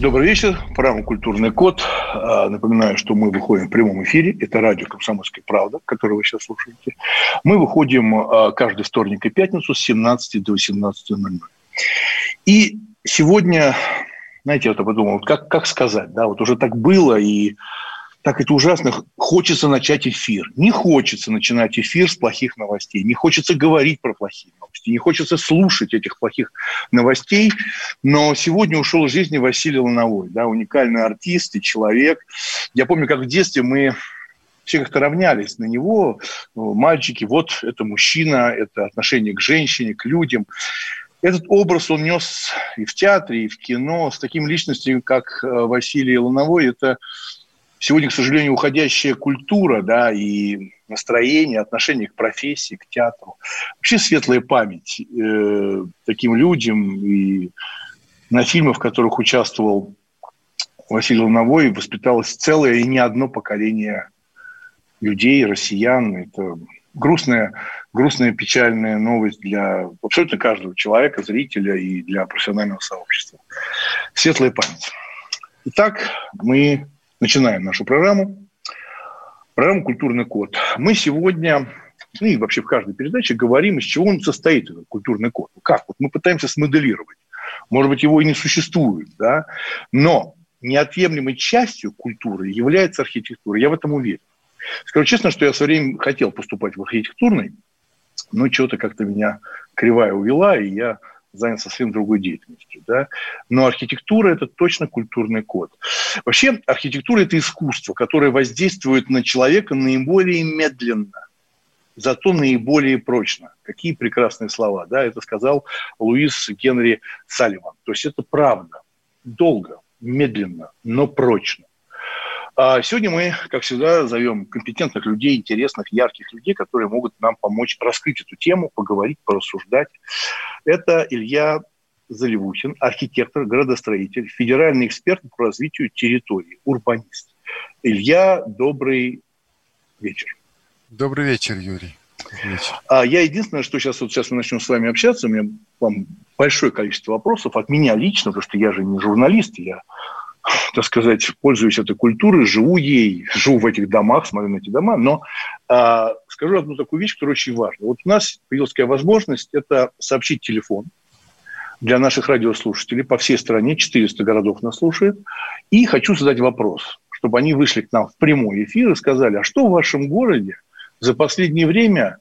Добрый вечер. Программа «Культурный код». А, Напоминаю, что мы выходим в прямом эфире. Это радио «Комсомольская правда», которое вы сейчас слушаете. Мы выходим а, каждый вторник и пятницу с 17 до 18.00. И сегодня, знаете, я подумал, вот как, как сказать, да, вот уже так было, и так это ужасно. Хочется начать эфир. Не хочется начинать эфир с плохих новостей. Не хочется говорить про плохие новости. Не хочется слушать этих плохих новостей. Но сегодня ушел из жизни Василий Лановой. Да, уникальный артист и человек. Я помню, как в детстве мы все как-то равнялись на него. Ну, Мальчики, вот это мужчина, это отношение к женщине, к людям. Этот образ он нес и в театре, и в кино. С таким личностью, как э, Василий Лановой, это сегодня, к сожалению, уходящая культура, да, и настроение, отношение к профессии, к театру. Вообще светлая память э, таким людям и на фильмах, в которых участвовал Василий Луновой, воспиталось целое и не одно поколение людей, россиян. Это грустная, грустная, печальная новость для абсолютно каждого человека, зрителя и для профессионального сообщества. Светлая память. Итак, мы начинаем нашу программу. Программу «Культурный код». Мы сегодня, ну и вообще в каждой передаче говорим, из чего он состоит, этот культурный код. Как? Вот мы пытаемся смоделировать. Может быть, его и не существует, да? но неотъемлемой частью культуры является архитектура. Я в этом уверен. Скажу честно, что я все время хотел поступать в архитектурный, но что-то как-то меня кривая увела, и я занят совсем другой деятельностью. Да? Но архитектура – это точно культурный код. Вообще архитектура – это искусство, которое воздействует на человека наиболее медленно, зато наиболее прочно. Какие прекрасные слова. Да? Это сказал Луис Генри Салливан. То есть это правда. Долго, медленно, но прочно. А сегодня мы, как всегда, зовем компетентных людей, интересных, ярких людей, которые могут нам помочь раскрыть эту тему, поговорить, порассуждать. Это Илья Заливухин, архитектор, градостроитель, федеральный эксперт по развитию территории, урбанист. Илья, добрый вечер. Добрый вечер, Юрий. А я единственное, что сейчас вот сейчас мы начнем с вами общаться, у меня вам большое количество вопросов от меня лично, потому что я же не журналист, я так сказать, пользуюсь этой культурой, живу ей, живу в этих домах, смотрю на эти дома, но э, скажу одну такую вещь, которая очень важна. Вот у нас появилась такая возможность, это сообщить телефон для наших радиослушателей по всей стране, 400 городов нас слушают, и хочу задать вопрос, чтобы они вышли к нам в прямой эфир и сказали, а что в вашем городе за последнее время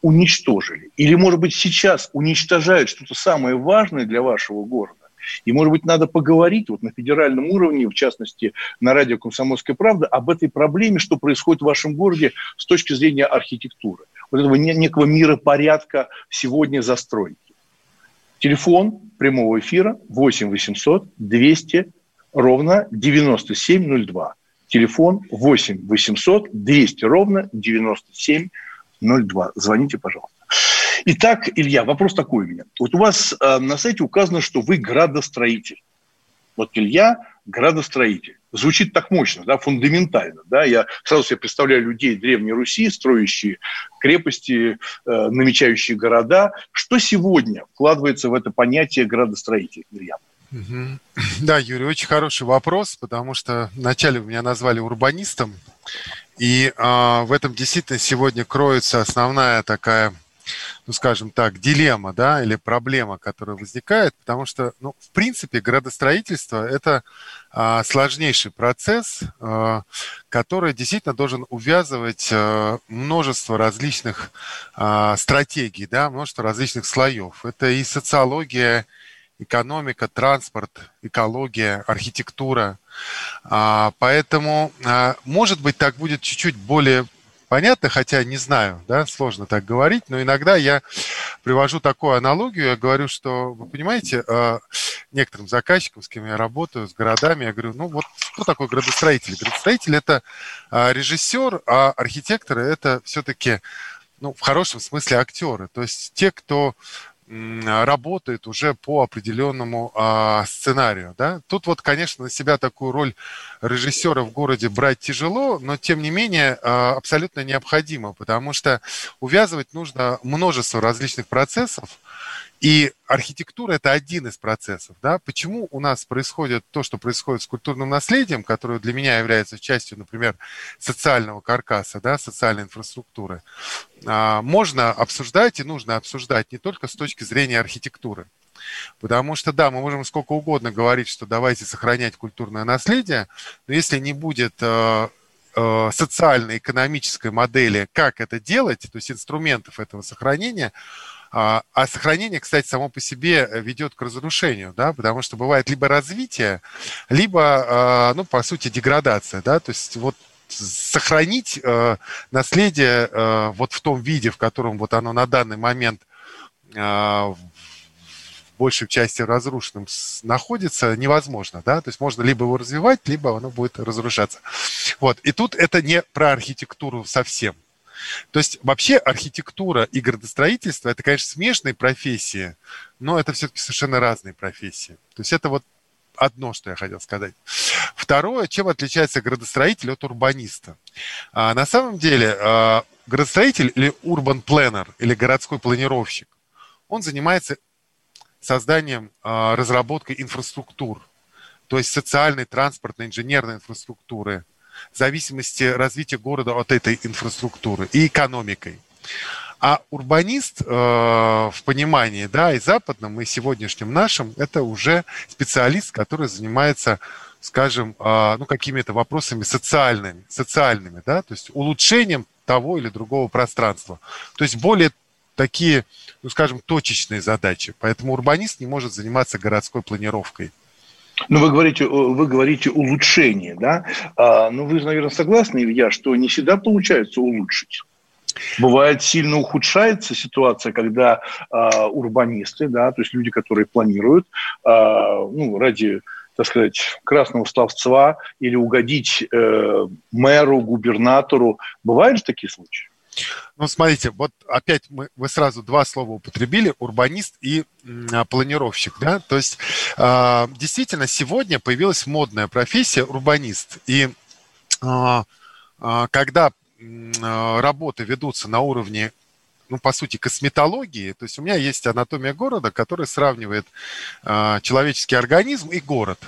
уничтожили? Или, может быть, сейчас уничтожают что-то самое важное для вашего города? И, может быть, надо поговорить вот на федеральном уровне, в частности, на радио «Комсомольская правда», об этой проблеме, что происходит в вашем городе с точки зрения архитектуры. Вот этого некого миропорядка сегодня застройки. Телефон прямого эфира 8 800 200 ровно 9702. Телефон 8 800 200 ровно 9702. Звоните, пожалуйста. Итак, Илья, вопрос такой у меня. Вот у вас э, на сайте указано, что вы градостроитель. Вот Илья градостроитель. Звучит так мощно, да, фундаментально. Да? Я сразу себе представляю людей Древней Руси, строящие крепости, э, намечающие города. Что сегодня вкладывается в это понятие градостроитель, Илья? Да, Юрий, очень хороший вопрос, потому что вначале меня назвали урбанистом, и э, в этом действительно сегодня кроется основная такая ну, скажем так, дилемма, да, или проблема, которая возникает, потому что, ну, в принципе, градостроительство – это а, сложнейший процесс, а, который действительно должен увязывать а, множество различных а, стратегий, да, множество различных слоев. Это и социология, экономика, транспорт, экология, архитектура. А, поэтому, а, может быть, так будет чуть-чуть более понятно, хотя не знаю, да, сложно так говорить, но иногда я привожу такую аналогию, я говорю, что, вы понимаете, э, некоторым заказчикам, с кем я работаю, с городами, я говорю, ну вот кто такой градостроитель? Градостроитель – это э, режиссер, а архитекторы – это все-таки ну, в хорошем смысле актеры. То есть те, кто работает уже по определенному а, сценарию. Да? Тут вот, конечно, на себя такую роль режиссера в городе брать тяжело, но тем не менее а, абсолютно необходимо, потому что увязывать нужно множество различных процессов, и архитектура – это один из процессов. Да? Почему у нас происходит то, что происходит с культурным наследием, которое для меня является частью, например, социального каркаса, да, социальной инфраструктуры, а, можно обсуждать и нужно обсуждать не только с точки зрения архитектуры. Потому что, да, мы можем сколько угодно говорить, что давайте сохранять культурное наследие, но если не будет э, э, социально-экономической модели, как это делать, то есть инструментов этого сохранения, а, а сохранение, кстати, само по себе э, ведет к разрушению, да, потому что бывает либо развитие, либо, а, ну, по сути, деградация, да, то есть вот сохранить э, наследие э, вот в том виде, в котором вот оно на данный момент в большей части разрушенным находится, невозможно, да, то есть можно либо его развивать, либо оно будет разрушаться. Вот, и тут это не про архитектуру совсем, то есть вообще архитектура и градостроительство – это, конечно, смежные профессии, но это все-таки совершенно разные профессии. То есть это вот одно, что я хотел сказать. Второе, чем отличается градостроитель от урбаниста? А, на самом деле а, градостроитель или урбан пленер или городской планировщик, он занимается созданием, а, разработкой инфраструктур, то есть социальной, транспортной, инженерной инфраструктуры, зависимости развития города от этой инфраструктуры и экономикой. А урбанист э, в понимании, да, и западном, и сегодняшнем нашем, это уже специалист, который занимается, скажем, э, ну, какими-то вопросами социальными, социальными, да, то есть улучшением того или другого пространства. То есть более такие, ну, скажем, точечные задачи. Поэтому урбанист не может заниматься городской планировкой. Ну, вы говорите, вы говорите улучшение, да? А, ну, вы, наверное, согласны, Илья, что не всегда получается улучшить. Бывает сильно ухудшается ситуация, когда а, урбанисты, да, то есть люди, которые планируют, а, ну, ради так сказать, красного словца или угодить э, мэру, губернатору. Бывают же такие случаи? Ну, смотрите, вот опять мы, вы сразу два слова употребили, урбанист и а, планировщик, да, то есть э, действительно сегодня появилась модная профессия урбанист, и э, э, когда э, работы ведутся на уровне ну, по сути, косметологии. То есть у меня есть анатомия города, которая сравнивает э, человеческий организм и город.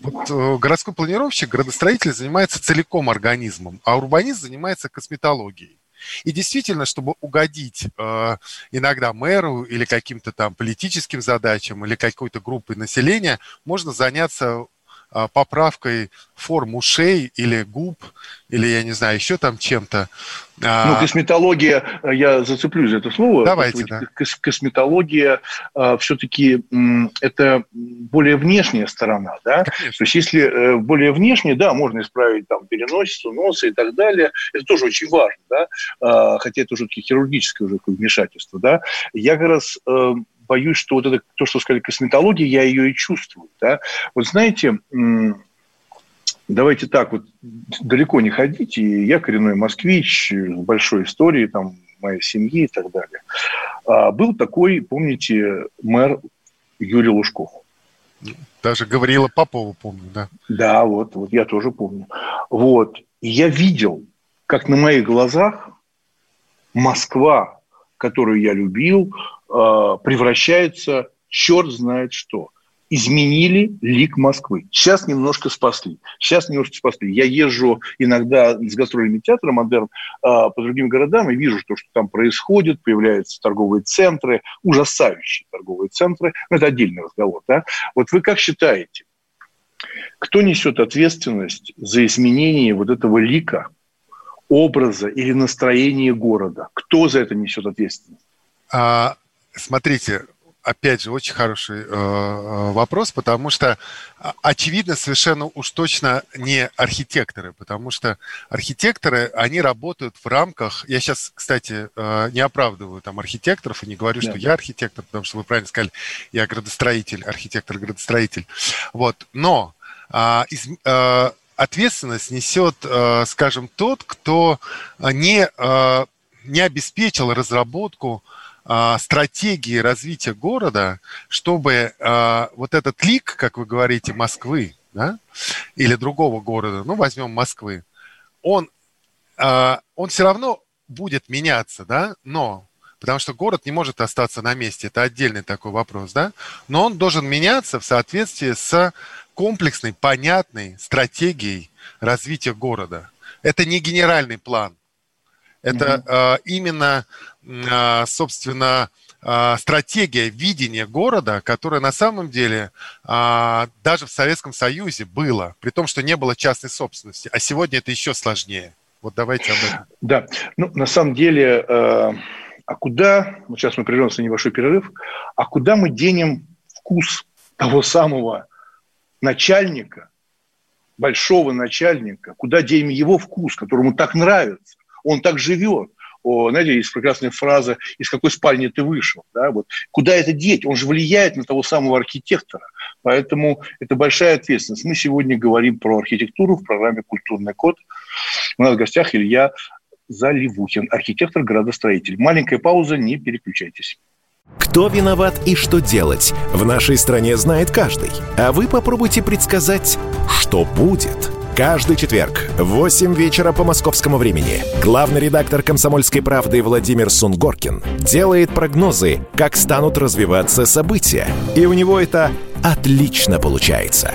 Вот э, городской планировщик, градостроитель занимается целиком организмом, а урбанист занимается косметологией. И действительно, чтобы угодить э, иногда мэру или каким-то там политическим задачам или какой-то группой населения, можно заняться поправкой форм ушей или губ, или, я не знаю, еще там чем-то. А, ну, косметология, я зацеплюсь за это слово. Давайте, да. Косметология а, все-таки это более внешняя сторона, да? Конечно. То есть если э, более внешне, да, можно исправить там переносицу, носа и так далее. Это тоже очень важно, да? Хотя это уже хирургическое уже вмешательство, да? Я как раз э, боюсь, что вот это, то, что сказали косметология, я ее и чувствую. Да? Вот знаете, давайте так, вот далеко не ходите, я коренной москвич с большой историей, там, моей семьи и так далее. А был такой, помните, мэр Юрий Лужков. Даже Гавриила Попова помню, да. Да, вот, вот я тоже помню. Вот. И я видел, как на моих глазах Москва, которую я любил, Э, превращается черт знает что. Изменили лик Москвы. Сейчас немножко спасли. Сейчас немножко спасли. Я езжу иногда с гастрольными театром «Модерн» э, по другим городам и вижу, что, что там происходит. Появляются торговые центры, ужасающие торговые центры. Но это отдельный разговор. Да? Вот вы как считаете, кто несет ответственность за изменение вот этого лика, образа или настроения города? Кто за это несет ответственность? А, смотрите, опять же, очень хороший э, вопрос, потому что очевидно совершенно уж точно не архитекторы, потому что архитекторы, они работают в рамках, я сейчас, кстати, э, не оправдываю там архитекторов и не говорю, да. что я архитектор, потому что вы правильно сказали, я градостроитель, архитектор-градостроитель, вот, но э, из, э, ответственность несет, э, скажем, тот, кто не, э, не обеспечил разработку стратегии развития города, чтобы вот этот лик, как вы говорите, Москвы, да, или другого города, ну, возьмем Москвы, он, он все равно будет меняться, да, но потому что город не может остаться на месте, это отдельный такой вопрос, да, но он должен меняться в соответствии с комплексной, понятной стратегией развития города. Это не генеральный план, это mm-hmm. именно а, собственно, а, стратегия видения города, которая на самом деле а, даже в Советском Союзе было, при том, что не было частной собственности. А сегодня это еще сложнее. Вот давайте об этом. Да, ну, на самом деле, э, а куда, вот сейчас мы прервемся на небольшой перерыв, а куда мы денем вкус того самого начальника, большого начальника, куда денем его вкус, которому так нравится, он так живет, о, знаете, есть прекрасная фраза «из какой спальни ты вышел?». Да? Вот. Куда это деть? Он же влияет на того самого архитектора. Поэтому это большая ответственность. Мы сегодня говорим про архитектуру в программе «Культурный код». У нас в гостях Илья Заливухин, архитектор-градостроитель. Маленькая пауза, не переключайтесь. Кто виноват и что делать, в нашей стране знает каждый. А вы попробуйте предсказать, что будет – Каждый четверг в 8 вечера по московскому времени главный редактор «Комсомольской правды» Владимир Сунгоркин делает прогнозы, как станут развиваться события. И у него это отлично получается.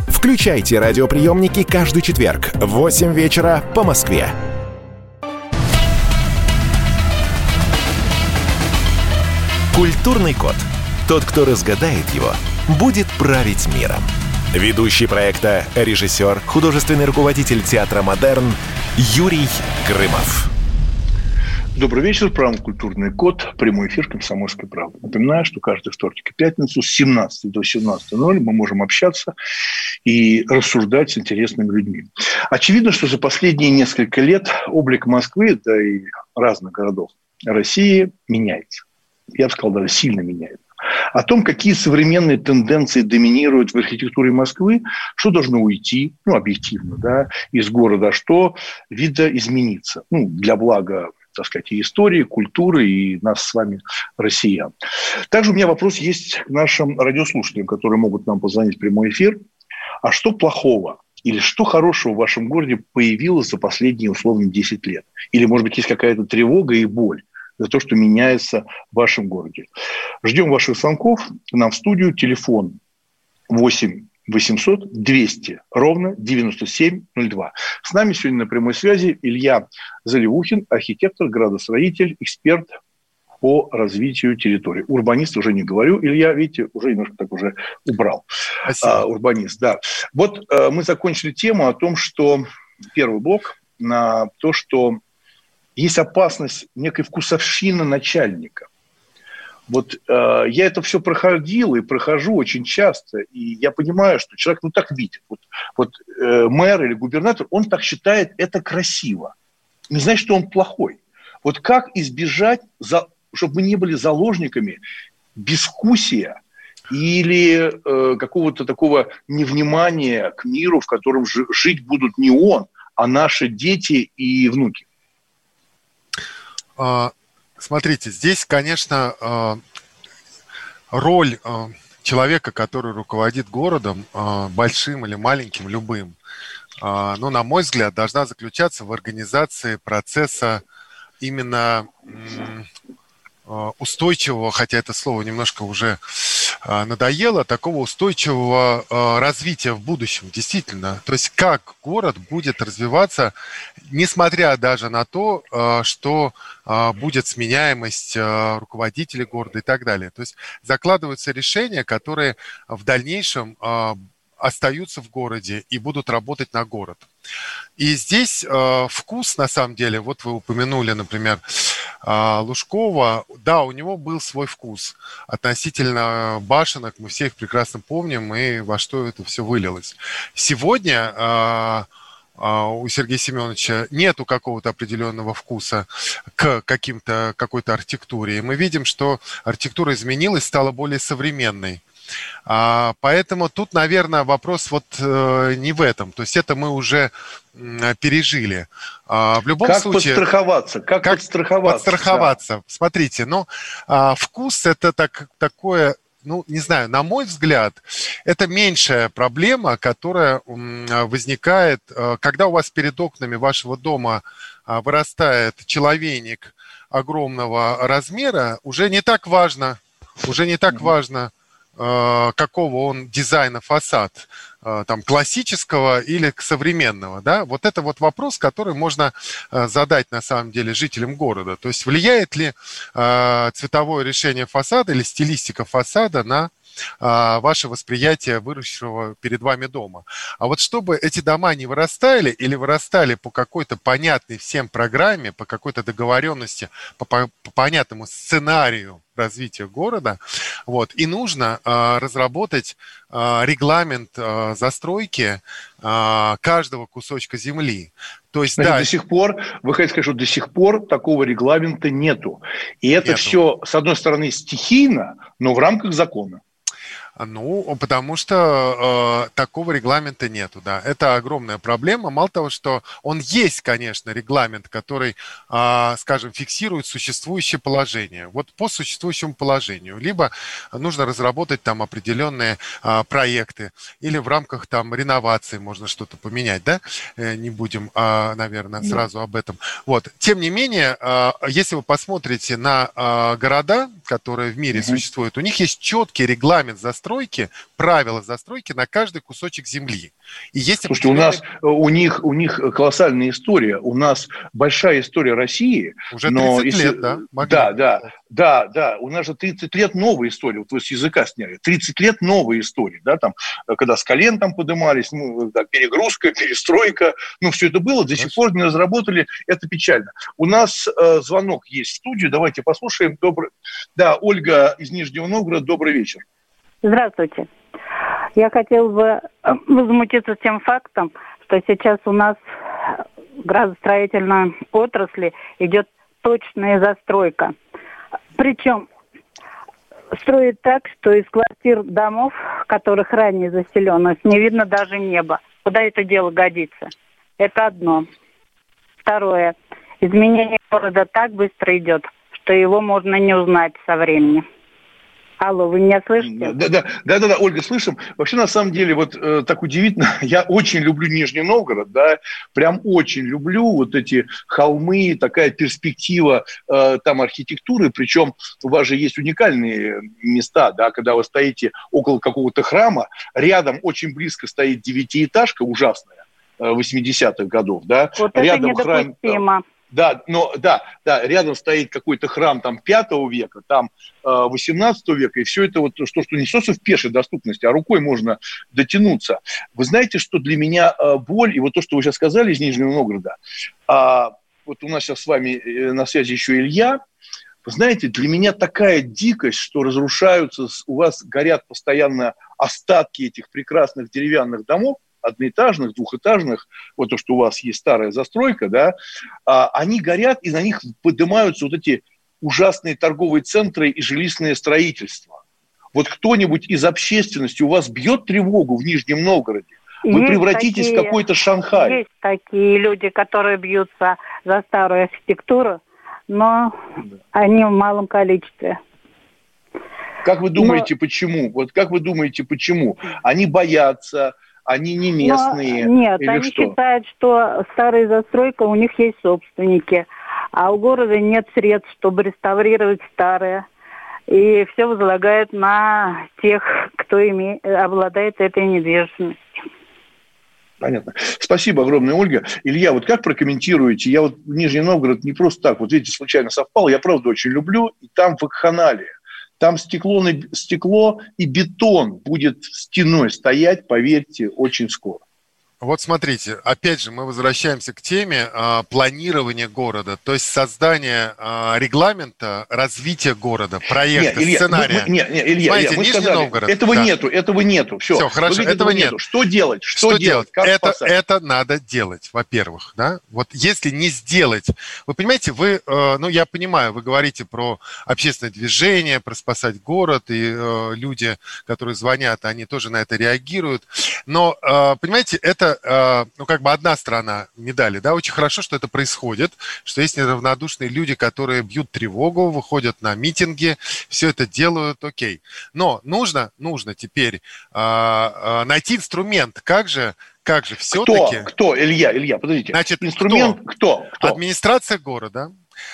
Включайте радиоприемники каждый четверг в 8 вечера по Москве. Культурный код. Тот, кто разгадает его, будет править миром. Ведущий проекта, режиссер, художественный руководитель театра «Модерн» Юрий Грымов. Добрый вечер. Программа «Культурный код». Прямой эфир «Комсомольской правды». Напоминаю, что каждый вторник и пятницу с 17 до 17.00 мы можем общаться и рассуждать с интересными людьми. Очевидно, что за последние несколько лет облик Москвы, да и разных городов России меняется. Я бы сказал, даже сильно меняется. О том, какие современные тенденции доминируют в архитектуре Москвы, что должно уйти, ну, объективно, да, из города, что видоизмениться, ну, для блага так сказать, и истории, культуры, и нас с вами, россиян. Также у меня вопрос есть к нашим радиослушателям, которые могут нам позвонить в прямой эфир. А что плохого или что хорошего в вашем городе появилось за последние, условно, 10 лет? Или, может быть, есть какая-то тревога и боль за то, что меняется в вашем городе? Ждем ваших звонков к нам в студию. Телефон 8 800 200 ровно 9702. С нами сегодня на прямой связи Илья Заливухин, архитектор, градостроитель, эксперт по развитию территории. Урбанист уже не говорю, Илья, видите, уже немножко так уже убрал. А, урбанист, да. Вот а, мы закончили тему о том, что первый блок на то, что есть опасность некой вкусовщины начальника. Вот э, я это все проходил и прохожу очень часто, и я понимаю, что человек ну так видит. Вот, вот э, мэр или губернатор, он так считает это красиво. Не значит, что он плохой. Вот как избежать, за, чтобы мы не были заложниками бескусия или э, какого-то такого невнимания к миру, в котором жить будут не он, а наши дети и внуки? А, Смотрите, здесь, конечно, а, роль человека, который руководит городом, большим или маленьким, любым, ну, на мой взгляд, должна заключаться в организации процесса именно устойчивого, хотя это слово немножко уже надоело такого устойчивого а, развития в будущем, действительно. То есть как город будет развиваться, несмотря даже на то, а, что будет сменяемость руководителей города и так далее. То есть закладываются решения, которые в дальнейшем остаются в городе и будут работать на город. И здесь э, вкус, на самом деле, вот вы упомянули, например, э, Лужкова, да, у него был свой вкус. Относительно башенок, мы все их прекрасно помним, и во что это все вылилось. Сегодня э, у Сергея Семеновича нету какого-то определенного вкуса к каким-то какой-то архитектуре. И мы видим, что архитектура изменилась, стала более современной. А, поэтому тут, наверное, вопрос вот э, не в этом. То есть это мы уже пережили. А, в любом как случае... Подстраховаться? Как, как подстраховаться? Подстраховаться. Да. Смотрите, ну, а, вкус – это так, такое ну, не знаю, на мой взгляд, это меньшая проблема, которая возникает, э, когда у вас перед окнами вашего дома вырастает человейник огромного размера, уже не так важно, уже не так важно, какого он дизайна фасад, э, там, классического или современного, да, вот это вот вопрос, который можно э, задать на самом деле жителям города. То есть влияет ли цветовое решение фасада или стилистика фасада на ваше восприятие выросшего перед вами дома. А вот чтобы эти дома не вырастали или вырастали по какой-то понятной всем программе, по какой-то договоренности, по, по, по понятному сценарию развития города, вот, и нужно э, разработать э, регламент э, застройки э, каждого кусочка земли. То есть, Значит, да. До сих пор, вы хотите сказать, что до сих пор такого регламента нету. И это нету. все, с одной стороны, стихийно, но в рамках закона. Ну, потому что э, такого регламента нету, да. Это огромная проблема. Мало того, что он есть, конечно, регламент, который, э, скажем, фиксирует существующее положение. Вот по существующему положению. Либо нужно разработать там определенные э, проекты, или в рамках там реновации можно что-то поменять, да. Э, не будем, э, наверное, сразу об этом. Вот. Тем не менее, э, если вы посмотрите на э, города, которые в мире mm-hmm. существуют, у них есть четкий регламент за застройки, правила застройки на каждый кусочек земли. И есть Слушайте, определенные... у нас у них у них колоссальная история. У нас большая история России. Уже 30 но если... лет, да? Могли. Да, да, да, да. У нас же 30 лет новая история. Вот вы с языка сняли. 30 лет новая история, да, там, когда с колен там поднимались, ну, да, перегрузка, перестройка, ну, все это было, до сих пор не разработали, это печально. У нас э, звонок есть в студию, давайте послушаем. Добрый... Да, Ольга из Нижнего Новгорода, добрый вечер. Здравствуйте. Я хотел бы э, возмутиться тем фактом, что сейчас у нас в градостроительной отрасли идет точная застройка. Причем строит так, что из квартир домов, которых ранее заселенных, не видно даже неба. Куда это дело годится? Это одно. Второе. Изменение города так быстро идет, что его можно не узнать со временем. Алло, вы меня слышите? Да, да, да, да, да, Ольга, слышим. Вообще, на самом деле, вот э, так удивительно, я очень люблю Нижний Новгород, да, прям очень люблю вот эти холмы, такая перспектива э, там архитектуры, причем у вас же есть уникальные места, да, когда вы стоите около какого-то храма, рядом очень близко стоит девятиэтажка ужасная, 80-х э, годов, да, вот рядом это храм. Да, но да, да, рядом стоит какой-то храм там 5 века, там э, 18 века, и все это вот что, что не просто в пешей доступности, а рукой можно дотянуться. Вы знаете, что для меня э, боль, и вот то, что вы сейчас сказали из Нижнего Новгорода, э, вот у нас сейчас с вами э, на связи еще Илья, вы знаете, для меня такая дикость, что разрушаются, у вас горят постоянно остатки этих прекрасных деревянных домов, одноэтажных, двухэтажных, вот то, что у вас есть старая застройка, да, а, они горят, и на них поднимаются вот эти ужасные торговые центры и жилищное строительство. Вот кто-нибудь из общественности у вас бьет тревогу в Нижнем Новгороде? Вы есть превратитесь такие, в какой-то Шанхай. Есть такие люди, которые бьются за старую архитектуру, но да. они в малом количестве. Как вы думаете, Но... почему? Вот как вы думаете, почему? Они боятся, они не местные? Но, нет, они что? считают, что старая застройка, у них есть собственники, а у города нет средств, чтобы реставрировать старое. И все возлагают на тех, кто име... обладает этой недвижимостью. Понятно. Спасибо огромное, Ольга. Илья, вот как прокомментируете? Я вот в Нижний Новгород не просто так, вот видите, случайно совпал. Я правда очень люблю. И там вакханалия. Там стекло, стекло и бетон будет стеной стоять, поверьте, очень скоро. Вот смотрите, опять же, мы возвращаемся к теме э, планирования города, то есть создания э, регламента развития города, проекта, нет, Илья, сценария. Мы, нет, нет, Илья, Смотрите, Илья, мы сказали, Новгород. Этого да. нету, этого нету. Все, Все хорошо, говорите, этого, этого нету. Что делать? Что, что делать? Как это, это надо делать, во-первых, да. Вот если не сделать, вы понимаете, вы, э, ну я понимаю, вы говорите про общественное движение, про спасать город, и э, люди, которые звонят, они тоже на это реагируют. Но, э, понимаете, это Э, ну, как бы одна сторона медали, да, очень хорошо, что это происходит, что есть неравнодушные люди, которые бьют тревогу, выходят на митинги, все это делают, окей. Но нужно, нужно теперь а, а, найти инструмент, как же как же все-таки... Кто? Кто? Илья, Илья, подождите. Значит, инструмент кто? кто? Администрация города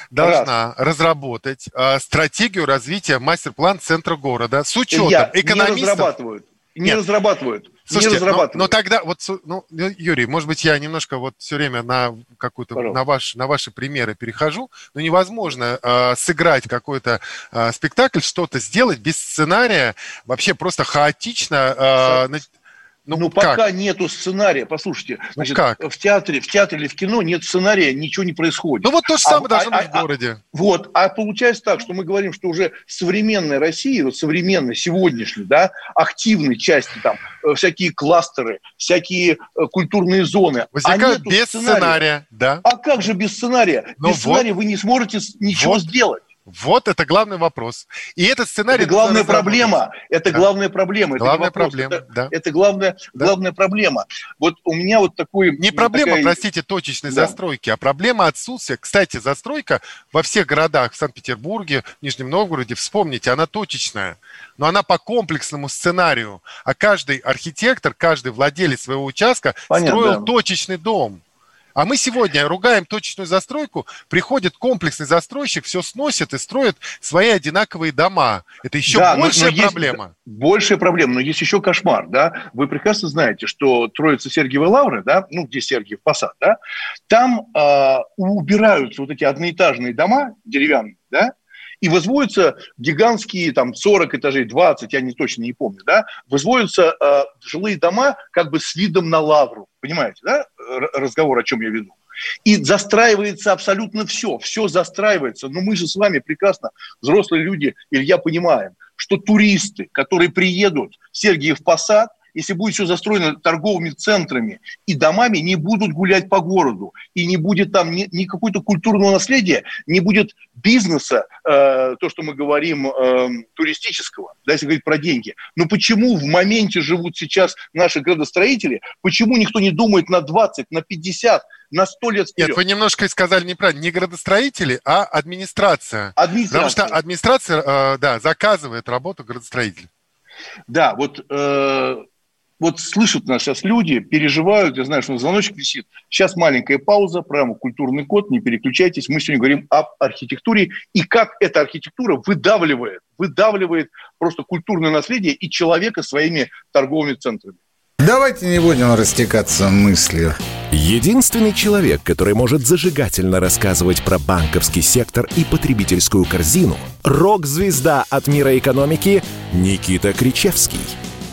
должна Раз. разработать э, стратегию развития мастер-план центра города с учетом Илья, экономистов. Не разрабатывают. Не Нет. разрабатывают. Слушайте, не но, но тогда вот, ну, Юрий, может быть, я немножко вот все время на какую-то на ваш на ваши примеры перехожу, но невозможно э, сыграть какой-то э, спектакль, что-то сделать без сценария, вообще просто хаотично. Э, ну, ну пока как? нету сценария, послушайте, ну, значит, как? в театре, в театре или в кино нет сценария, ничего не происходит. Ну вот то же самое а, должно а, быть а, в городе. А, вот, а получается так, что мы говорим, что уже современная Россия, вот современная, сегодняшняя, да, активной части, там, э, всякие кластеры, всякие э, культурные зоны. Возникают а без сценария. сценария, да. А как же без сценария? Ну, без вот. сценария вы не сможете ничего вот. сделать. Вот это главный вопрос. И этот сценарий... Это главная проблема. Это да. главная проблема. Главная это проблема, это, да. Это главная, да. главная проблема. Вот у меня вот такой... Не проблема, такая... простите, точечной да. застройки, а проблема отсутствия. Кстати, застройка во всех городах, в Санкт-Петербурге, в Нижнем Новгороде, вспомните, она точечная. Но она по комплексному сценарию. А каждый архитектор, каждый владелец своего участка Понятно, строил да. точечный дом. А мы сегодня ругаем точечную застройку, приходит комплексный застройщик, все сносит и строит свои одинаковые дома. Это еще да, большая но, но проблема. Есть, большая проблема, но есть еще кошмар, да. Вы прекрасно знаете, что Троица Сергиевой Лавры, да, ну, где Сергиев Посад, да, там э, убираются вот эти одноэтажные дома деревянные, да, и возводятся гигантские, там, 40 этажей, 20, я не точно не помню, да, возводятся э, жилые дома как бы с видом на лавру, понимаете, да, разговор, о чем я веду. И застраивается абсолютно все, все застраивается. Но мы же с вами прекрасно, взрослые люди, Илья, понимаем, что туристы, которые приедут в Сергиев Посад, если будет все застроено торговыми центрами и домами, не будут гулять по городу, и не будет там ни, ни какого-то культурного наследия, не будет бизнеса, э, то, что мы говорим, э, туристического, да, если говорить про деньги. Но почему в моменте живут сейчас наши градостроители, почему никто не думает на 20, на 50, на 100 лет вперед. Нет, вы немножко сказали неправильно. Не градостроители, а администрация. Администрация. Потому что администрация, э, да, заказывает работу градостроителей. Да, вот э, вот слышат нас сейчас люди, переживают, я знаю, что звоночек висит. Сейчас маленькая пауза, прямо культурный код, не переключайтесь. Мы сегодня говорим об архитектуре и как эта архитектура выдавливает, выдавливает просто культурное наследие и человека своими торговыми центрами. Давайте не будем растекаться мыслью. Единственный человек, который может зажигательно рассказывать про банковский сектор и потребительскую корзину – рок-звезда от мира экономики Никита Кричевский –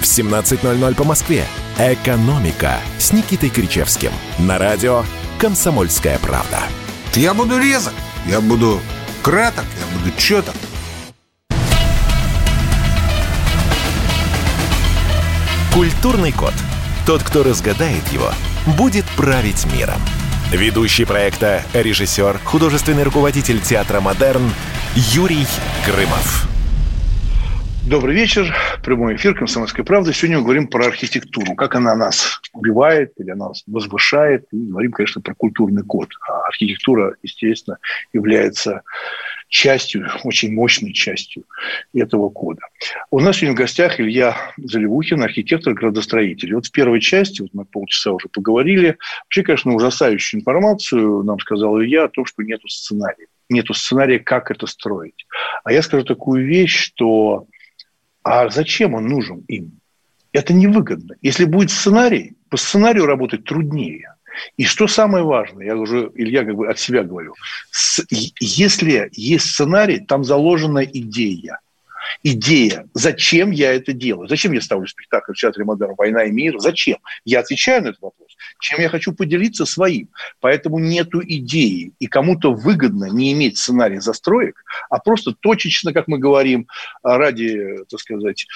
в 17.00 по Москве. «Экономика» с Никитой Кричевским. На радио «Комсомольская правда». Я буду резок, я буду краток, я буду четок. Культурный код. Тот, кто разгадает его, будет править миром. Ведущий проекта, режиссер, художественный руководитель театра «Модерн» Юрий Грымов. Добрый вечер. Прямой эфир «Комсомольской правды». Сегодня мы говорим про архитектуру, как она нас убивает или она нас возвышает. И говорим, конечно, про культурный код. А архитектура, естественно, является частью, очень мощной частью этого кода. У нас сегодня в гостях Илья Заливухин, архитектор, градостроитель. И вот в первой части, вот мы полчаса уже поговорили, вообще, конечно, ужасающую информацию нам сказал Илья о том, что нет сценария. Нету сценария, как это строить. А я скажу такую вещь, что а зачем он нужен им? Это невыгодно. Если будет сценарий, по сценарию работать труднее. И что самое важное, я уже, Илья, как бы от себя говорю, с, если есть сценарий, там заложена идея. Идея, зачем я это делаю? Зачем я ставлю спектакль в театре Модерн «Война и мир»? Зачем? Я отвечаю на этот вопрос. Чем я хочу поделиться своим? Поэтому нету идеи. И кому-то выгодно не иметь сценарий застроек, а просто точечно, как мы говорим, ради, так сказать,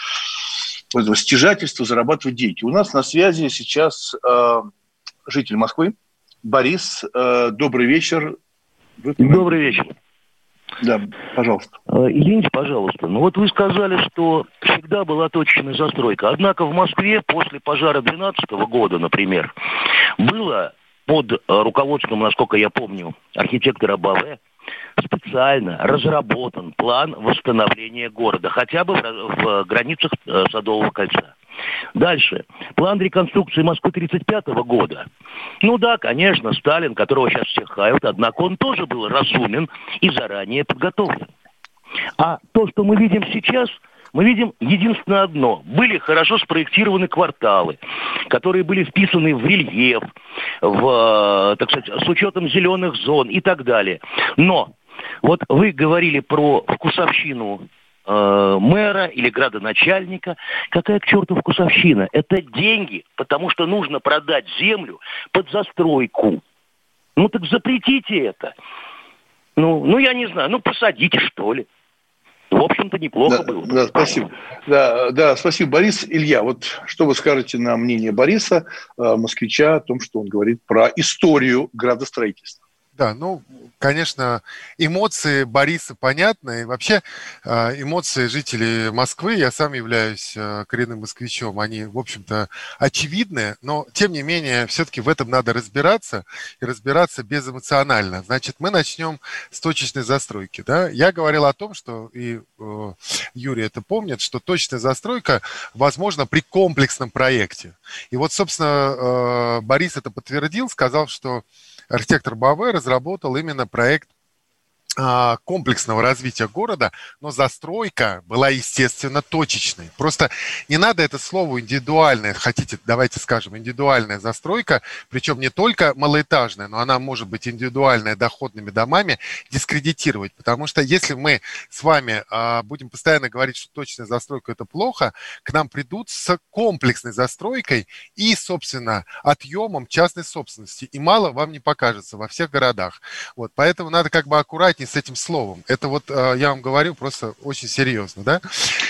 стяжательства зарабатывать деньги. У нас на связи сейчас э, житель Москвы. Борис, э, добрый вечер. Вы... Добрый вечер. Да, пожалуйста. Э, извините, пожалуйста. Ну вот вы сказали, что всегда была точечная застройка. Однако в Москве после пожара 2012 года, например, было под э, руководством, насколько я помню, архитектора Баве, специально разработан план восстановления города, хотя бы в, в границах э, Садового кольца. Дальше. План реконструкции Москвы 1935 года. Ну да, конечно, Сталин, которого сейчас всех хают, однако он тоже был разумен и заранее подготовлен. А то, что мы видим сейчас, мы видим единственное одно. Были хорошо спроектированы кварталы, которые были вписаны в рельеф, в, так сказать, с учетом зеленых зон и так далее. Но вот вы говорили про вкусовщину э, мэра или градоначальника. Какая к черту вкусовщина? Это деньги, потому что нужно продать землю под застройку. Ну так запретите это. Ну, ну я не знаю, ну посадите что ли. В общем-то, неплохо да, было. Да, спасибо. Да, да, спасибо, Борис. Илья, вот что вы скажете на мнение Бориса, э, москвича, о том, что он говорит про историю градостроительства? Да, ну, конечно, эмоции Бориса понятны. И вообще а, эмоции жителей Москвы, я сам являюсь а, коренным москвичом, они, в общем-то, очевидны, но, тем не менее, все-таки в этом надо разбираться и разбираться безэмоционально. Значит, мы начнем с точечной застройки. Да? Я говорил о том, что, и э, Юрий это помнит, что точная застройка возможна при комплексном проекте. И вот, собственно, э, Борис это подтвердил, сказал, что архитектор Баве разработал именно проект комплексного развития города, но застройка была, естественно, точечной. Просто не надо это слово индивидуальное, хотите, давайте скажем, индивидуальная застройка, причем не только малоэтажная, но она может быть индивидуальная доходными домами, дискредитировать. Потому что если мы с вами а, будем постоянно говорить, что точная застройка это плохо, к нам придут с комплексной застройкой и, собственно, отъемом частной собственности. И мало вам не покажется во всех городах. Вот, поэтому надо как бы аккуратнее с этим словом. Это вот э, я вам говорю просто очень серьезно, да?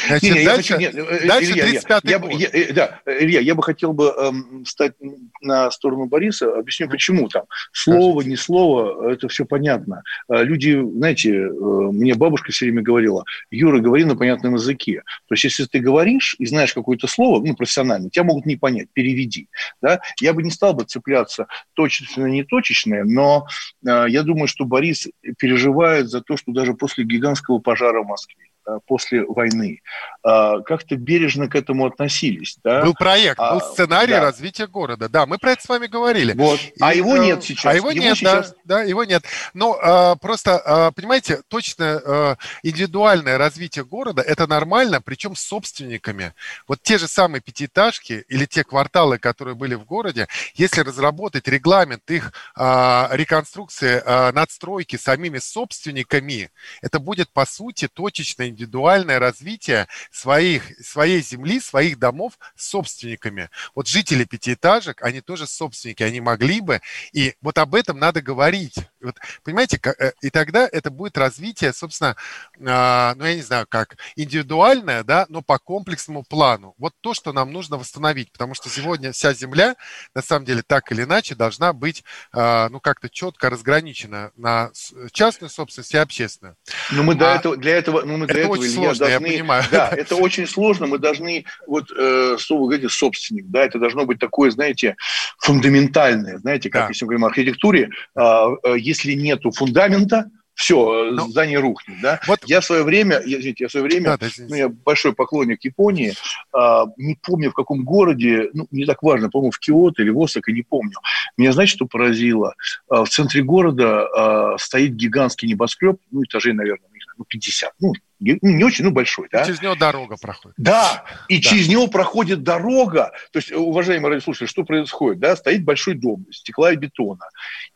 Значит, не, дальше, не, хочу, не, дальше Илья, 35 я, год. Я, я, э, да, Илья, я бы хотел бы эм, стать на сторону Бориса. Объясню, почему там. Слово, Скажите. не слово, это все понятно. Э, люди, знаете, мне бабушка все время говорила, Юра, говори на понятном языке. То есть, если ты говоришь и знаешь какое-то слово, ну, профессионально, тебя могут не понять, переведи. Да? Я бы не стал бы цепляться точечно, не точечное, но э, я думаю, что Борис переживает за то, что даже после гигантского пожара в Москве, после войны, а, как-то бережно к этому относились. Да? Был проект, был а, сценарий да. развития города. Да, мы про это с вами говорили. Вот. И, а его э, нет сейчас. А его, его нет, сейчас... да, да, его нет. Но а, просто, а, понимаете, точно а, индивидуальное развитие города – это нормально, причем с собственниками. Вот те же самые пятиэтажки или те кварталы, которые были в городе, если разработать регламент их а, реконструкции, а, надстройки самими собственниками, это будет, по сути, точечная индивидуальное развитие своих, своей земли, своих домов с собственниками. Вот жители пятиэтажек, они тоже собственники, они могли бы, и вот об этом надо говорить. Вот, понимаете, э, и тогда это будет развитие, собственно, а, ну, я не знаю, как индивидуальное, да, но по комплексному плану. Вот то, что нам нужно восстановить, потому что сегодня вся земля, на самом деле, так или иначе, должна быть, а, ну, как-то четко разграничена на частную собственность и общественную. Ну, мы до а, этого, для этого, ну, мы для этого, очень Илья, сложно, должны, я понимаю. Да, это очень сложно, мы должны, вот, э, что вы говорите, собственник, да, это должно быть такое, знаете, фундаментальное, знаете, как да. если мы говорим о архитектуре, а, э, если нету фундамента, все, ну, здание рухнет, да. Вот. Я в свое время, я, извините, я в свое время, да, ну, я большой поклонник Японии, а, не помню в каком городе, ну, не так важно, по-моему, в Киото или в Осака, не помню. Меня, знаете, что поразило? А, в центре города а, стоит гигантский небоскреб, ну, этажей, наверное, ну, 50, ну, не, не очень, ну, большой, да. И через него дорога проходит. Да, и да. через него проходит дорога. То есть, уважаемые радиослушатели, что происходит, да? Стоит большой дом, стекла и бетона.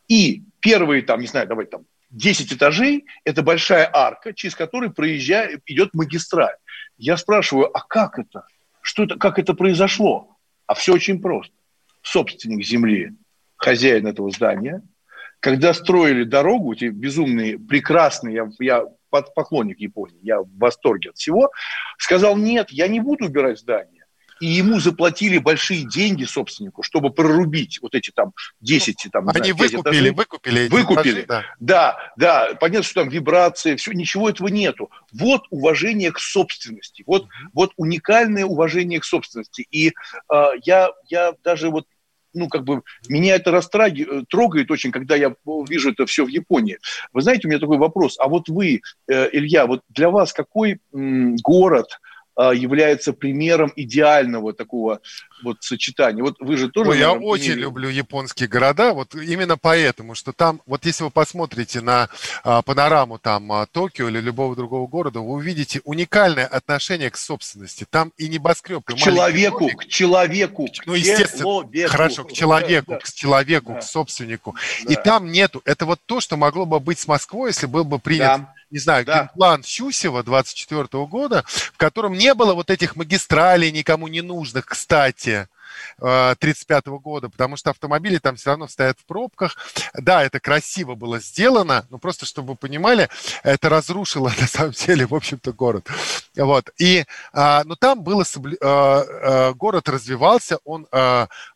И первые, там, не знаю, давайте там, 10 этажей – это большая арка, через которую проезжает, идет магистраль. Я спрашиваю, а как это? Что это, как это произошло? А все очень просто. Собственник земли, хозяин этого здания, когда строили дорогу, эти безумные, прекрасные, я, я поклонник Японии, я в восторге от всего, сказал, нет, я не буду убирать здание и ему заплатили большие деньги собственнику, чтобы прорубить вот эти там 10 там, Они знаю, выкупили, этажей. выкупили. Выкупили, этажи, да. да, да. Понятно, что там вибрации, все, ничего этого нету. Вот уважение к собственности, вот, вот уникальное уважение к собственности. И э, я, я даже вот ну, как бы, меня это растраги, э, трогает очень, когда я вижу это все в Японии. Вы знаете, у меня такой вопрос. А вот вы, э, Илья, вот для вас какой город, является примером идеального такого вот сочетания. Вот вы же тоже... Ой, я очень имели... люблю японские города, вот именно поэтому, что там, вот если вы посмотрите на а, панораму там а, Токио или любого другого города, вы увидите уникальное отношение к собственности. Там и небоскреб, и к человеку, домик, к человеку, ну естественно, человеку. хорошо, к человеку, да, к человеку, да. к собственнику. Да. И там нету. Это вот то, что могло бы быть с Москвой, если был бы принят да не знаю, да. генплан Щусева 24 года, в котором не было вот этих магистралей никому не нужных, кстати. 1935 э, года, потому что автомобили там все равно стоят в пробках. Да, это красиво было сделано, но просто, чтобы вы понимали, это разрушило на самом деле, в общем-то, город. Вот. И, а, но там было, а, а, город развивался, он,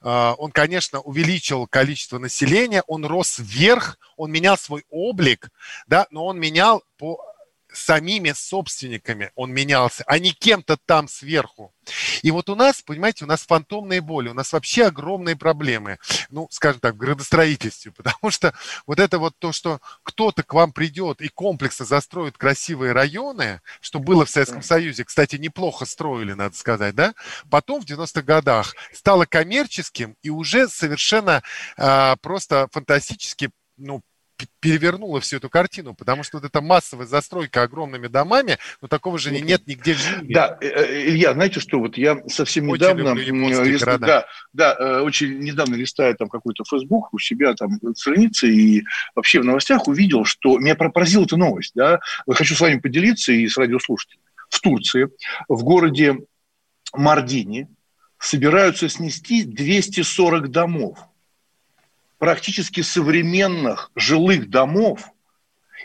он, конечно, увеличил количество населения, он рос вверх, он менял свой облик, да, но он менял по самими собственниками он менялся, а не кем-то там сверху. И вот у нас, понимаете, у нас фантомные боли, у нас вообще огромные проблемы, ну, скажем так, в градостроительстве, потому что вот это вот то, что кто-то к вам придет и комплексно застроит красивые районы, что было в Советском Союзе, кстати, неплохо строили, надо сказать, да, потом в 90-х годах стало коммерческим и уже совершенно э, просто фантастически ну, перевернула всю эту картину, потому что вот эта массовая застройка огромными домами, ну такого же нет нигде в мире. Да, э, э, Илья, знаете что, вот я совсем недавно, лист, да, да, э, очень недавно листая там какой-то Facebook у себя там страницы и вообще в новостях увидел, что меня поразила эта новость, да, хочу с вами поделиться и с радиослушателями. В Турции, в городе Мардини собираются снести 240 домов практически современных жилых домов,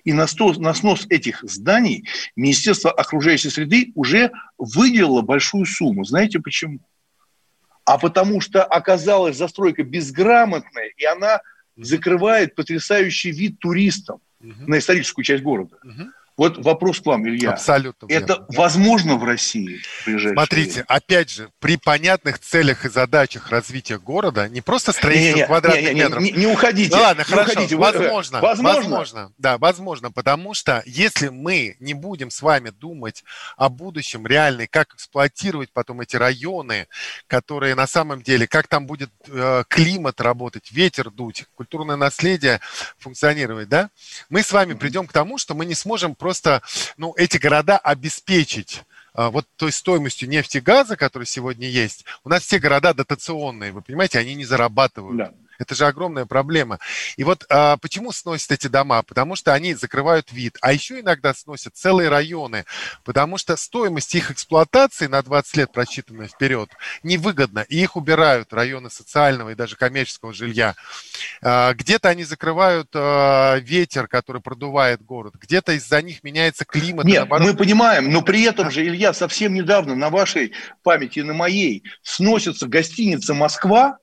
и на, сто, на снос этих зданий Министерство окружающей среды уже выделило большую сумму. Знаете почему? А потому что оказалась застройка безграмотная, и она закрывает потрясающий вид туристам угу. на историческую часть города. Угу. Вот вопрос к вам, Илья. Абсолютно. Это верно. возможно в России? В Смотрите, время? опять же, при понятных целях и задачах развития города, не просто строительство не, не, квадратных не, не, метров. Не, не, не уходите. Ну, ладно, не хорошо. Уходите. Возможно, возможно. Возможно. Да, возможно. Потому что если мы не будем с вами думать о будущем реальной, как эксплуатировать потом эти районы, которые на самом деле, как там будет э, климат работать, ветер дуть, культурное наследие функционировать, да, мы с вами придем к тому, что мы не сможем просто ну, эти города обеспечить а, вот той стоимостью нефти и газа, которая сегодня есть, у нас все города дотационные, вы понимаете, они не зарабатывают. Да. Это же огромная проблема. И вот а, почему сносят эти дома? Потому что они закрывают вид. А еще иногда сносят целые районы, потому что стоимость их эксплуатации на 20 лет просчитанная вперед невыгодна. И их убирают, районы социального и даже коммерческого жилья. А, где-то они закрывают а, ветер, который продувает город. Где-то из-за них меняется климат. Нет, наоборот... мы понимаем, но при этом же, Илья, совсем недавно на вашей памяти и на моей сносится гостиница «Москва»,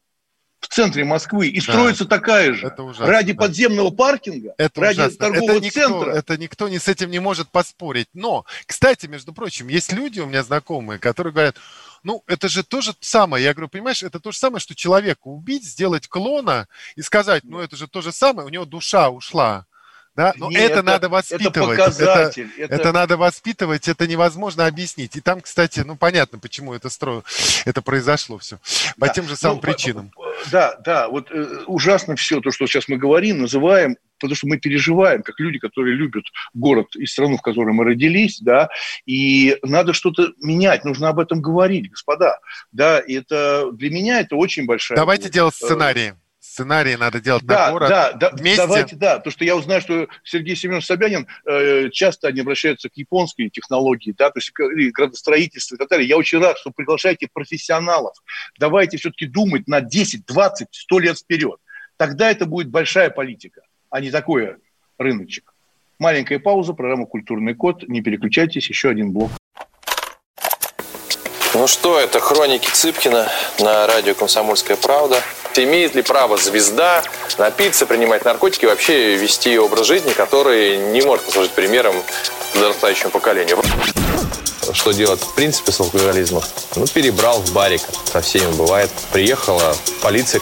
в центре Москвы, и да. строится такая же. Это ужасно, ради да. подземного паркинга, это ради ужасно. торгового это никто, центра. Это никто не с этим не может поспорить. Но, кстати, между прочим, есть люди у меня знакомые, которые говорят, ну, это же то же самое. Я говорю, понимаешь, это то же самое, что человека убить, сделать клона и сказать, ну, это же то же самое, у него душа ушла. Да? Но Нет, это, это надо воспитывать. Это, показатель, это, это... это надо воспитывать, это невозможно объяснить. И там, кстати, ну понятно, почему это стро... это произошло все. По да. тем же самым ну, причинам. Да, да, вот э, ужасно все то, что сейчас мы говорим, называем, потому что мы переживаем, как люди, которые любят город и страну, в которой мы родились, да, и надо что-то менять, нужно об этом говорить, господа, да, и это для меня это очень большая... Давайте делать э, сценарии сценарии надо делать да, на город да, да, вместе. Давайте, да, то, что я узнаю, что Сергей Семенович Собянин э, часто они обращаются к японской технологии, да, то есть и градостроительство и так далее. Я очень рад, что приглашаете профессионалов. Давайте все-таки думать на 10, 20, 100 лет вперед. Тогда это будет большая политика, а не такое рыночек. Маленькая пауза, программа «Культурный код». Не переключайтесь, еще один блок. Ну что, это хроники Цыпкина на радио «Комсомольская правда». Имеет ли право звезда напиться, принимать наркотики, вообще вести образ жизни, который не может послужить примером подрастающему поколению? Что делать в принципе с алкоголизмом? Ну, перебрал в барик. Со всеми бывает. Приехала полиция.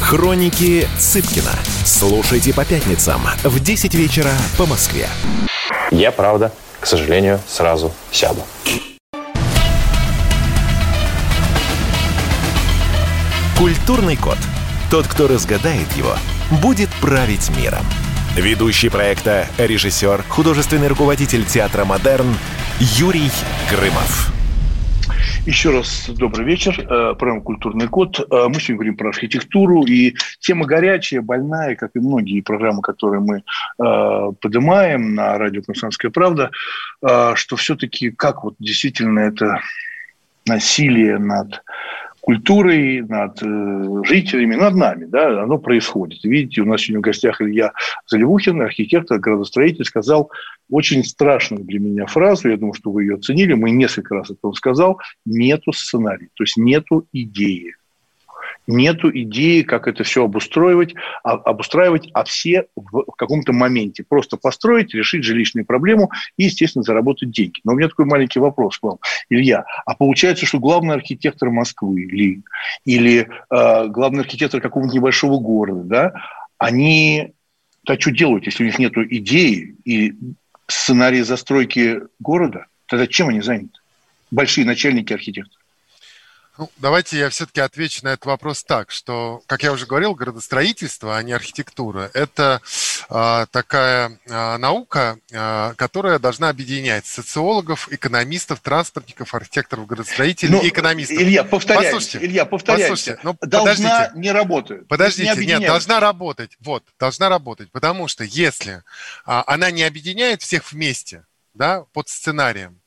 Хроники Цыпкина. Слушайте по пятницам в 10 вечера по Москве. Я, правда, к сожалению, сразу сяду. Культурный код. Тот, кто разгадает его, будет править миром. Ведущий проекта, режиссер, художественный руководитель театра «Модерн» Юрий Грымов. Еще раз добрый вечер. Э, программа «Культурный код». Э, мы сегодня говорим про архитектуру. И тема горячая, больная, как и многие программы, которые мы э, поднимаем на радио «Комсомольская правда», что все-таки как вот действительно это насилие над культурой, над э, жителями, над нами, да, оно происходит. Видите, у нас сегодня в гостях Илья Заливухин, архитектор, градостроитель, сказал очень страшную для меня фразу, я думаю, что вы ее оценили, мы несколько раз это он сказал, нету сценария, то есть нету идеи нету идеи, как это все обустраивать, а, обустраивать, а все в, в каком-то моменте. Просто построить, решить жилищную проблему и, естественно, заработать деньги. Но у меня такой маленький вопрос к вам, Илья. А получается, что главный архитектор Москвы или, или э, главный архитектор какого-нибудь небольшого города, да, они то что делают, если у них нет идеи и сценария застройки города? Тогда чем они заняты? Большие начальники архитекторов. Ну, давайте я все-таки отвечу на этот вопрос так, что, как я уже говорил, градостроительство, а не архитектура, это э, такая э, наука, э, которая должна объединять социологов, экономистов, транспортников, архитекторов, градостроителей ну, и экономистов. Илья, повторяйте, послушайте, Илья, повторяйте. Послушайте, ну, должна подождите, не работать. Подождите, не нет, должна работать. Вот, должна работать, потому что если а, она не объединяет всех вместе, да, под сценарием,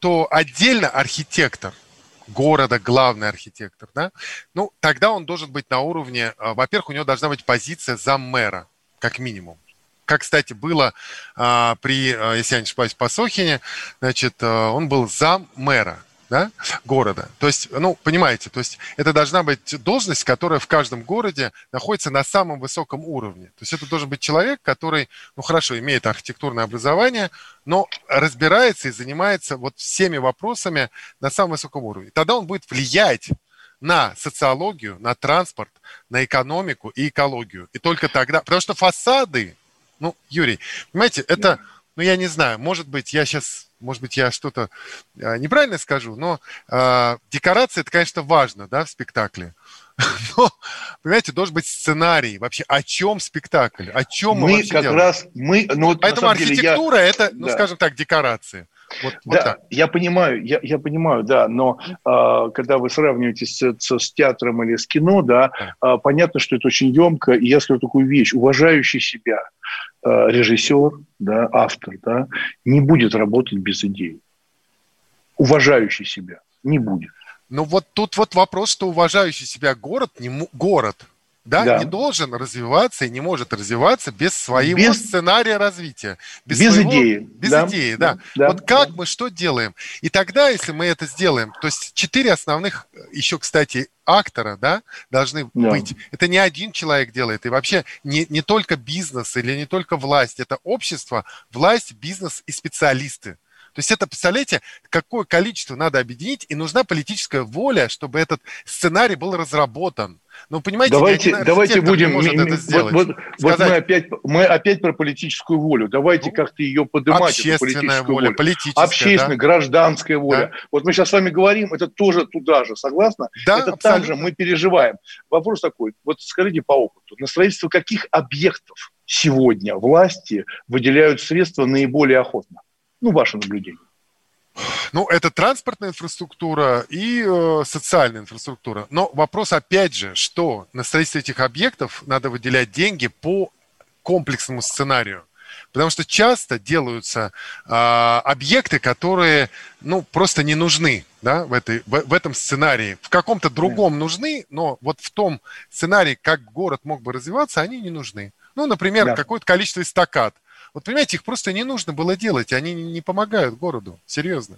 то отдельно архитектор города главный архитектор, да, ну, тогда он должен быть на уровне, а, во-первых, у него должна быть позиция заммэра, как минимум. Как, кстати, было а, при, а, если я не ошибаюсь, Пасохине, значит, а, он был зам мэра да, города. То есть, ну, понимаете, то есть это должна быть должность, которая в каждом городе находится на самом высоком уровне. То есть это должен быть человек, который, ну, хорошо, имеет архитектурное образование, но разбирается и занимается вот всеми вопросами на самом высоком уровне. Тогда он будет влиять на социологию, на транспорт, на экономику и экологию. И только тогда, потому что фасады, Ну, Юрий, понимаете, это, ну, я не знаю, может быть, я сейчас, может быть, я что-то а, неправильно скажу, но э, декорация, это, конечно, важно, да, в спектакле. Но, понимаете, должен быть сценарий. Вообще, о чем спектакль? О чем мы, мы как делаем? раз мы. Ну, вот, Поэтому архитектура я... это, ну, да. скажем так, декорации. Вот, да, вот я понимаю, я, я понимаю, да, но э, когда вы сравниваете с, с, с театром или с кино, да, э, понятно, что это очень емко. И я скажу такую вещь: уважающий себя э, режиссер, да, автор, да, не будет работать без идей. Уважающий себя не будет. Ну вот тут вот вопрос, что уважающий себя город, не город, да, да, не должен развиваться и не может развиваться без своего без, сценария развития. Без, без своего, идеи. Без да, идеи, да. да. Вот как да. мы что делаем? И тогда, если мы это сделаем, то есть четыре основных, еще, кстати, актора, да, должны да. быть. Это не один человек делает, и вообще не, не только бизнес или не только власть, это общество, власть, бизнес и специалисты. То есть это, представляете, какое количество надо объединить, и нужна политическая воля, чтобы этот сценарий был разработан. Ну, понимаете, давайте, давайте будем. Может это сделать. Вот, вот, вот мы, опять, мы опять про политическую волю. Давайте ну, как-то ее поднимать. Общественная воля, волю. политическая. Общественная, да? гражданская воля. Да. Вот мы сейчас с вами говорим, это тоже туда же, согласна? Да, это абсолютно. там же мы переживаем. Вопрос такой, вот скажите по опыту, на строительство каких объектов сегодня власти выделяют средства наиболее охотно? Ну, ваше наблюдение. Ну, это транспортная инфраструктура и э, социальная инфраструктура. Но вопрос опять же, что на строительство этих объектов надо выделять деньги по комплексному сценарию. Потому что часто делаются э, объекты, которые ну, просто не нужны да, в, этой, в, в этом сценарии. В каком-то другом нужны, но вот в том сценарии, как город мог бы развиваться, они не нужны. Ну, например, да. какое-то количество эстакад. Вот понимаете, их просто не нужно было делать, они не помогают городу, серьезно.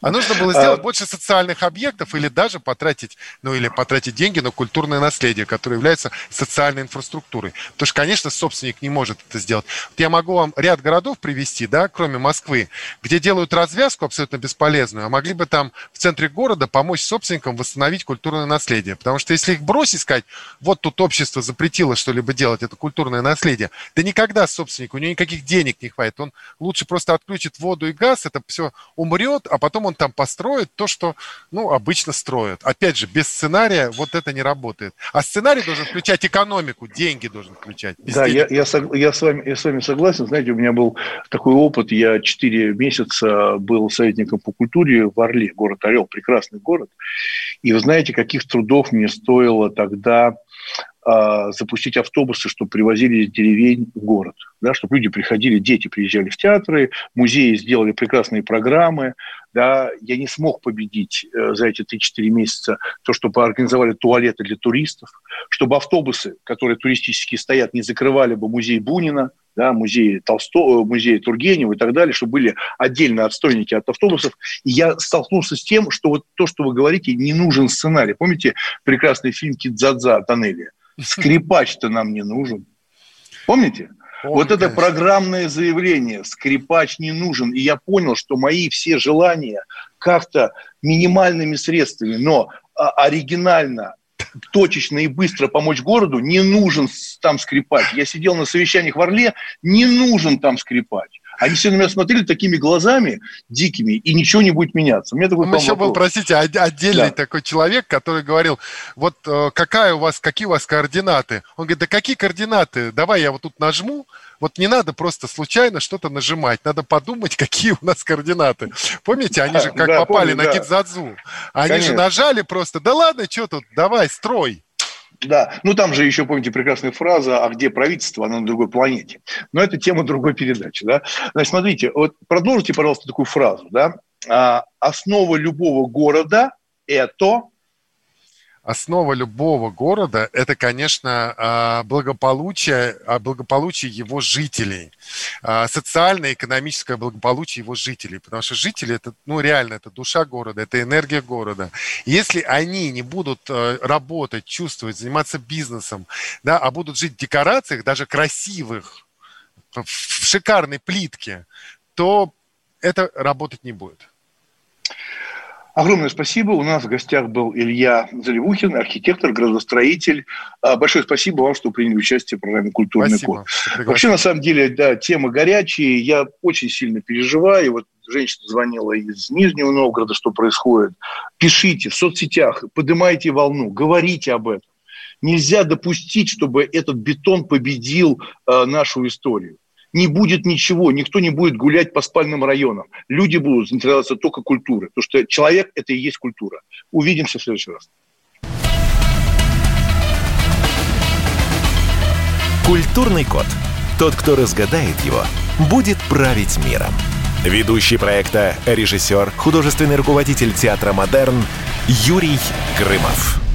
А нужно было сделать а... больше социальных объектов или даже потратить, ну или потратить деньги на культурное наследие, которое является социальной инфраструктурой. Потому что, конечно, собственник не может это сделать. Вот я могу вам ряд городов привести, да, кроме Москвы, где делают развязку абсолютно бесполезную, а могли бы там в центре города помочь собственникам восстановить культурное наследие. Потому что если их бросить, сказать, вот тут общество запретило что-либо делать, это культурное наследие, да никогда собственник, у него никаких денег не хватит. Он лучше просто отключит воду и газ, это все умрет, а потом он там построит то, что, ну, обычно строят. Опять же, без сценария вот это не работает. А сценарий должен включать экономику, деньги должен включать. Без да, я, я, я, с вами, я с вами согласен. Знаете, у меня был такой опыт. Я 4 месяца был советником по культуре в Орле, город Орел, прекрасный город. И вы знаете, каких трудов мне стоило тогда запустить автобусы, чтобы привозили из деревень в город, да, чтобы люди приходили, дети приезжали в театры, музеи сделали прекрасные программы, да, я не смог победить э, за эти 3-4 месяца то, чтобы организовали туалеты для туристов, чтобы автобусы, которые туристические стоят, не закрывали бы музей Бунина, да, музей Толстого, музей Тургенева и так далее, чтобы были отдельно отстойники от автобусов. И я столкнулся с тем, что вот то, что вы говорите, не нужен сценарий. Помните прекрасный фильм «Кидзадза» Танелия? Скрипач-то нам не нужен. Помните? Помню, вот это конечно. программное заявление, скрипач не нужен. И я понял, что мои все желания как-то минимальными средствами, но а, оригинально, точечно и быстро помочь городу, не нужен там скрипач. Я сидел на совещаниях в Орле, не нужен там скрипач. Они все на меня смотрели такими глазами дикими, и ничего не будет меняться. У меня такой еще был, простите, отдельный да. такой человек, который говорил, вот э, какая у вас, какие у вас координаты? Он говорит, да какие координаты? Давай я вот тут нажму, вот не надо просто случайно что-то нажимать, надо подумать, какие у нас координаты. Помните, они же как да, попали помню, на да. Кидзадзу. Они Конечно. же нажали просто, да ладно, что тут, давай, строй. Да, ну там же еще, помните, прекрасная фраза, а где правительство, оно на другой планете. Но это тема другой передачи, да. Значит, смотрите, вот продолжите, пожалуйста, такую фразу, да. А, основа любого города – это основа любого города – это, конечно, а, благополучие, а, благополучие его жителей, а, социальное, экономическое благополучие его жителей, потому что жители – это, ну, реально, это душа города, это энергия города. Если они не будут работать, чувствовать, заниматься бизнесом, да, а будут жить в декорациях, даже красивых, в шикарной плитке, то это работать не будет. Огромное спасибо. У нас в гостях был Илья Заливухин, архитектор, градостроитель. А, большое спасибо вам, что приняли участие в программе «Культурный спасибо, код». Вообще, на самом деле, да, темы горячие. Я очень сильно переживаю. Вот женщина звонила из Нижнего Новгорода, что происходит. Пишите в соцсетях, поднимайте волну, говорите об этом. Нельзя допустить, чтобы этот бетон победил э, нашу историю не будет ничего, никто не будет гулять по спальным районам. Люди будут интересоваться только культурой, потому что человек – это и есть культура. Увидимся в следующий раз. Культурный код. Тот, кто разгадает его, будет править миром. Ведущий проекта, режиссер, художественный руководитель театра «Модерн» Юрий Грымов.